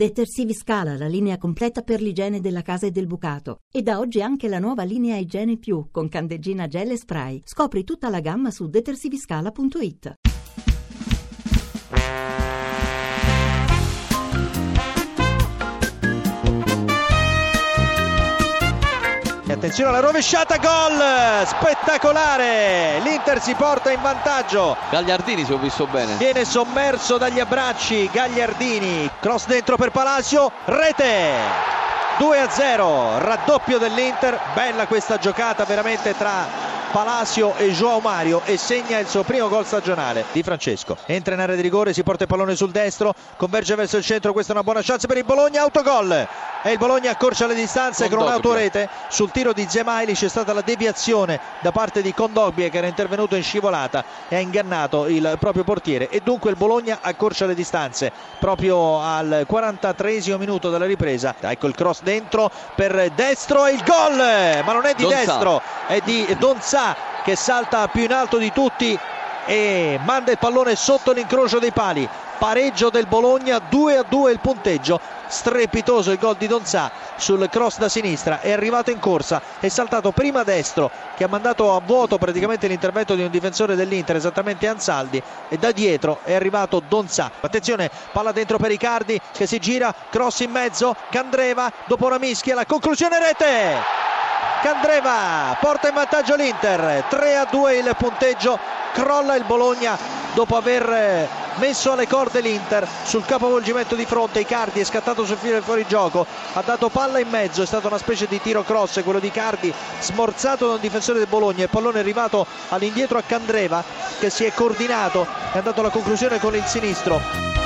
Detersivi Scala, la linea completa per l'igiene della casa e del bucato. E da oggi anche la nuova linea Igiene Più con candeggina gel e spray. Scopri tutta la gamma su detersiviscala.it. attenzione alla rovesciata, gol! Spettacolare! L'Inter si porta in vantaggio. Gagliardini se ho visto bene. Viene sommerso dagli abbracci Gagliardini. Cross dentro per Palacio, rete! 2 a 0, raddoppio dell'Inter. Bella questa giocata veramente tra Palacio e Joao Mario e segna il suo primo gol stagionale di Francesco. Entra in area di rigore, si porta il pallone sul destro, converge verso il centro, questa è una buona chance per il Bologna, autogol. E il Bologna accorcia le distanze con, con un'autorete. Sul tiro di Zemaili c'è stata la deviazione da parte di Condogbie che era intervenuto in scivolata e ha ingannato il proprio portiere e dunque il Bologna accorcia le distanze proprio al 43 minuto della ripresa. Ecco il cross dentro per destro e il gol, ma non è di Donzà. destro, è di Donzà che salta più in alto di tutti e manda il pallone sotto l'incrocio dei pali. Pareggio del Bologna 2 a 2 il punteggio. Strepitoso il gol di Donzà sul cross da sinistra. È arrivato in corsa è saltato prima destro che ha mandato a vuoto praticamente l'intervento di un difensore dell'Inter esattamente Ansaldi e da dietro è arrivato Donzà attenzione palla dentro per Icardi che si gira cross in mezzo Candreva dopo una mischia la conclusione rete Candreva porta in vantaggio l'Inter 3 a 2 il punteggio crolla il Bologna dopo aver messo alle corde l'Inter sul capovolgimento di fronte. Icardi è scattato sul filo del fuorigioco ha dato palla in mezzo è stata una specie di tiro cross quello di Icardi smorzato da un difensore del Bologna. Il pallone è arrivato all'indietro a Candreva che si è coordinato è andato alla conclusione con il sinistro